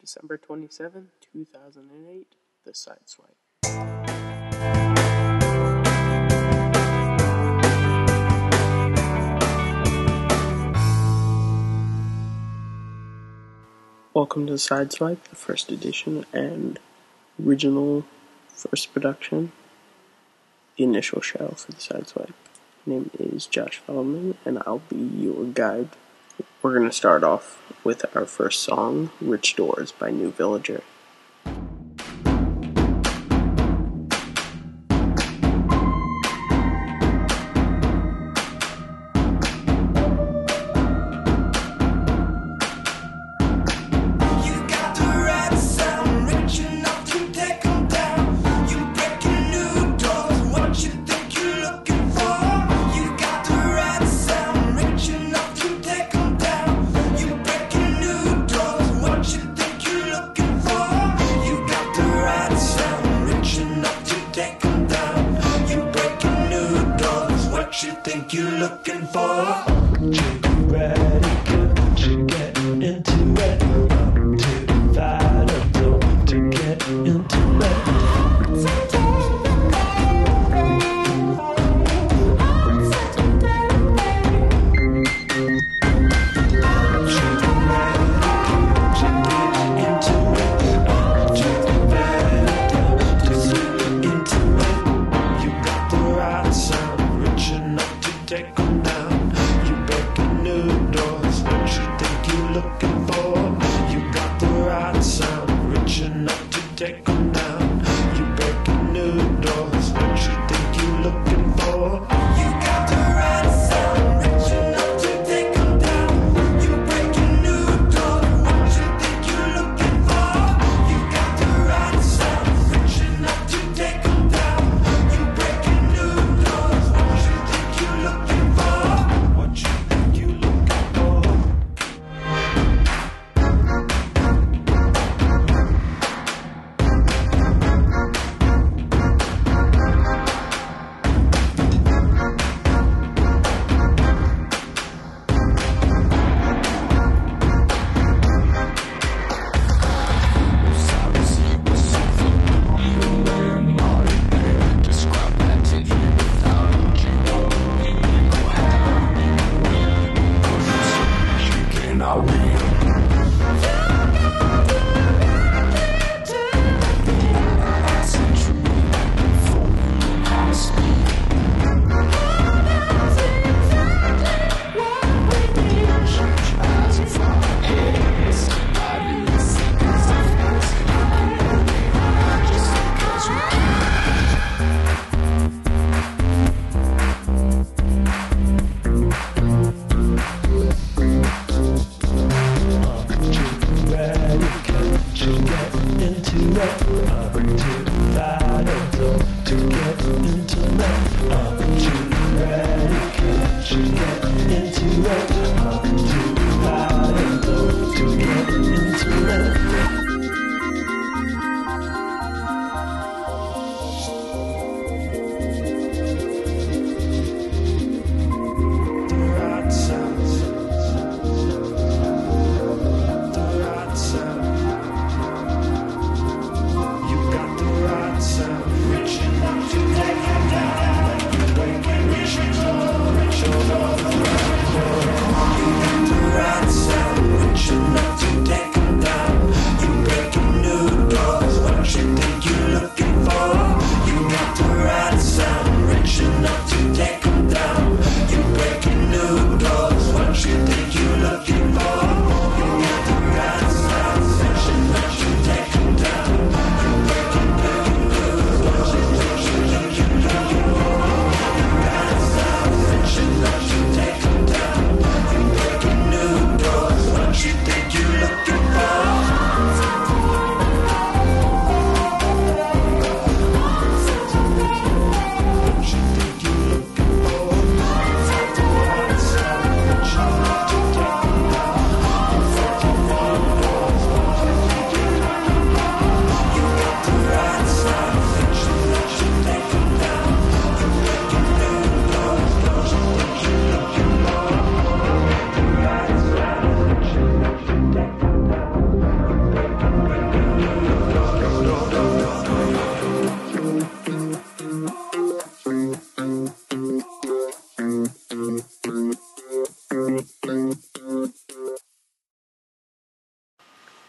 December 27, 2008, The Sideswipe. Welcome to Sideswipe, the first edition and original first production, the initial show for the Sideswipe. My name is Josh Feldman, and I'll be your guide we're going to start off with our first song, Rich Doors by New Villager. think you're looking for.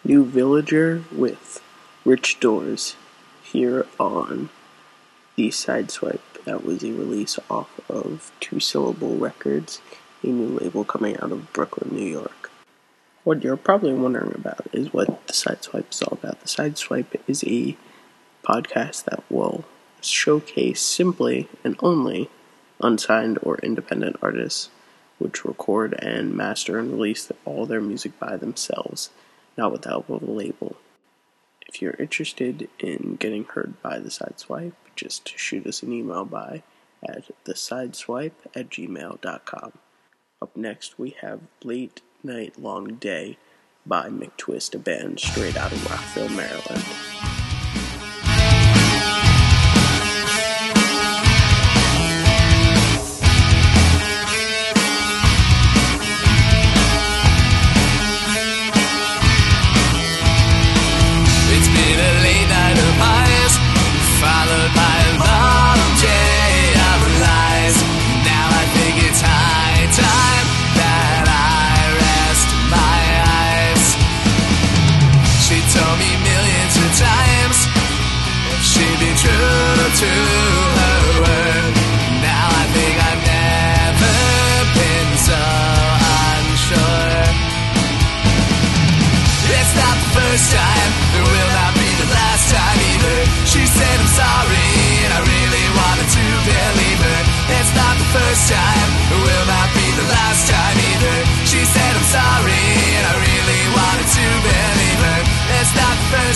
New Villager with Rich Doors here on the Sideswipe. That was a release off of Two Syllable Records, a new label coming out of Brooklyn, New York. What you're probably wondering about is what the Sideswipe is all about. The Sideswipe is a podcast that will showcase simply and only unsigned or independent artists which record and master and release all their music by themselves, not with the help of a label. If you're interested in getting heard by the Sideswipe, just shoot us an email by at thesideswipe at gmail.com. Up next, we have Late Night Long Day by McTwist, a band straight out of Rockville, Maryland.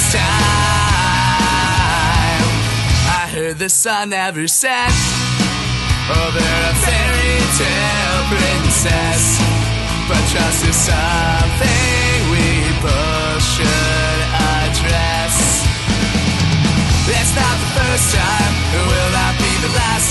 First time. I heard the sun never set oh, over a fairy tale princess. But trust is something we both should address. It's not the first time, it will not be the last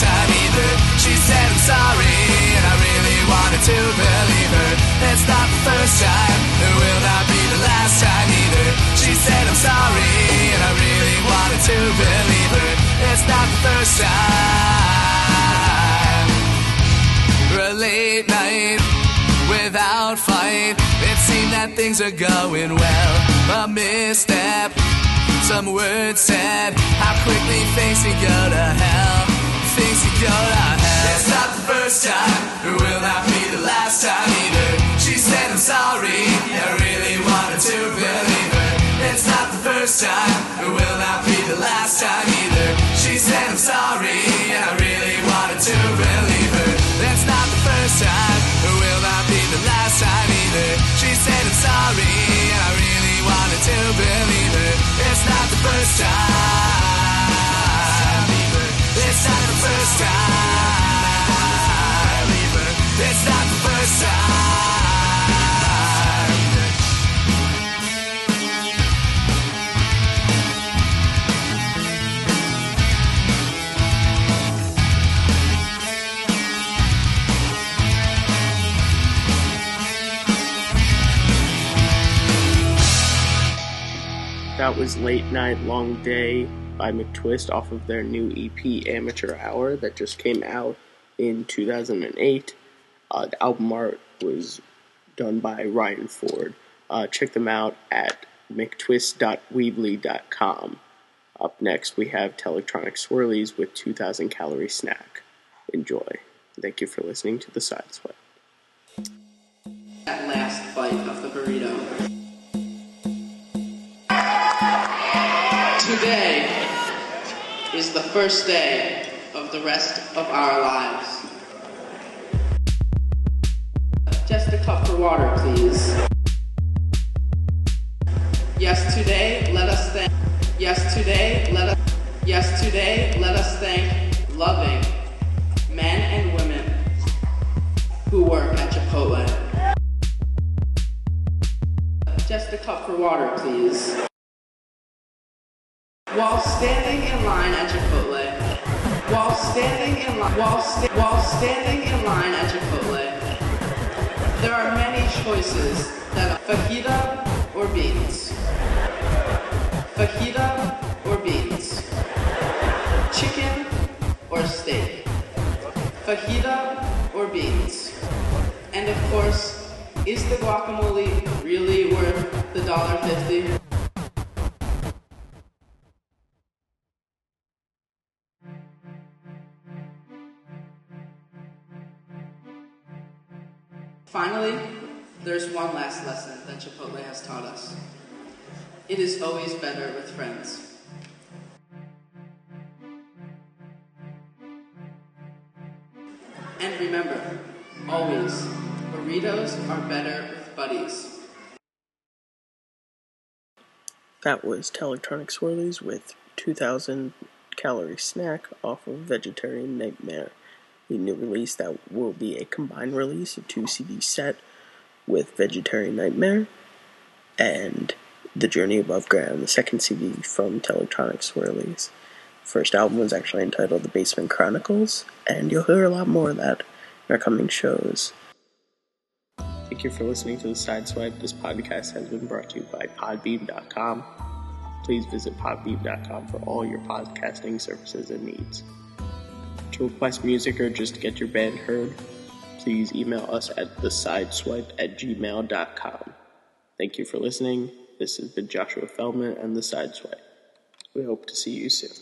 It's not the first time. A late night without fight. It seemed that things are going well. A misstep, some words said. How quickly things can go to hell. Things can go to hell. It's not the first time, it will not be the last time either. She said I'm sorry, I really wanted to believe. It's not the first time, it will not be the last time either. She said I'm sorry, and I really wanted to believe her. It's not the first time, it will not be the last time either. She said I'm sorry, and I really wanted to believe her. It's not the first time. Was Late Night Long Day by McTwist off of their new EP Amateur Hour that just came out in 2008. Uh, the album art was done by Ryan Ford. Uh, check them out at mctwist.weebly.com. Up next, we have Telectronic Swirlies with 2000 Calorie Snack. Enjoy. Thank you for listening to The Sideswipe. that last bite of the burrito. Is the first day of the rest of our lives. Just a cup for water, please. Yes, today let us thank. Yes, today let us. There are many choices that are fajita or beans. Fajita or beans. Chicken or steak. Fajita or beans. And of course, is the guacamole really worth the $1.50? Finally, there's one last lesson that Chipotle has taught us. It is always better with friends. And remember, always, burritos are better with buddies. That was Telectronic Swirlies with 2000 calorie snack off of Vegetarian Nightmare, the new release that will be a combined release, a two CD set with Vegetarian Nightmare and The Journey Above Ground, the second CD from Telectronic Swirlies. First album was actually entitled The Basement Chronicles, and you'll hear a lot more of that in our coming shows. Thank you for listening to the Sideswipe. This podcast has been brought to you by Podbean.com. Please visit Podbean.com for all your podcasting services and needs. To request music or just get your band heard, please email us at thesideswipe at gmail.com. Thank you for listening. This has been Joshua Feldman and The Sideswipe. We hope to see you soon.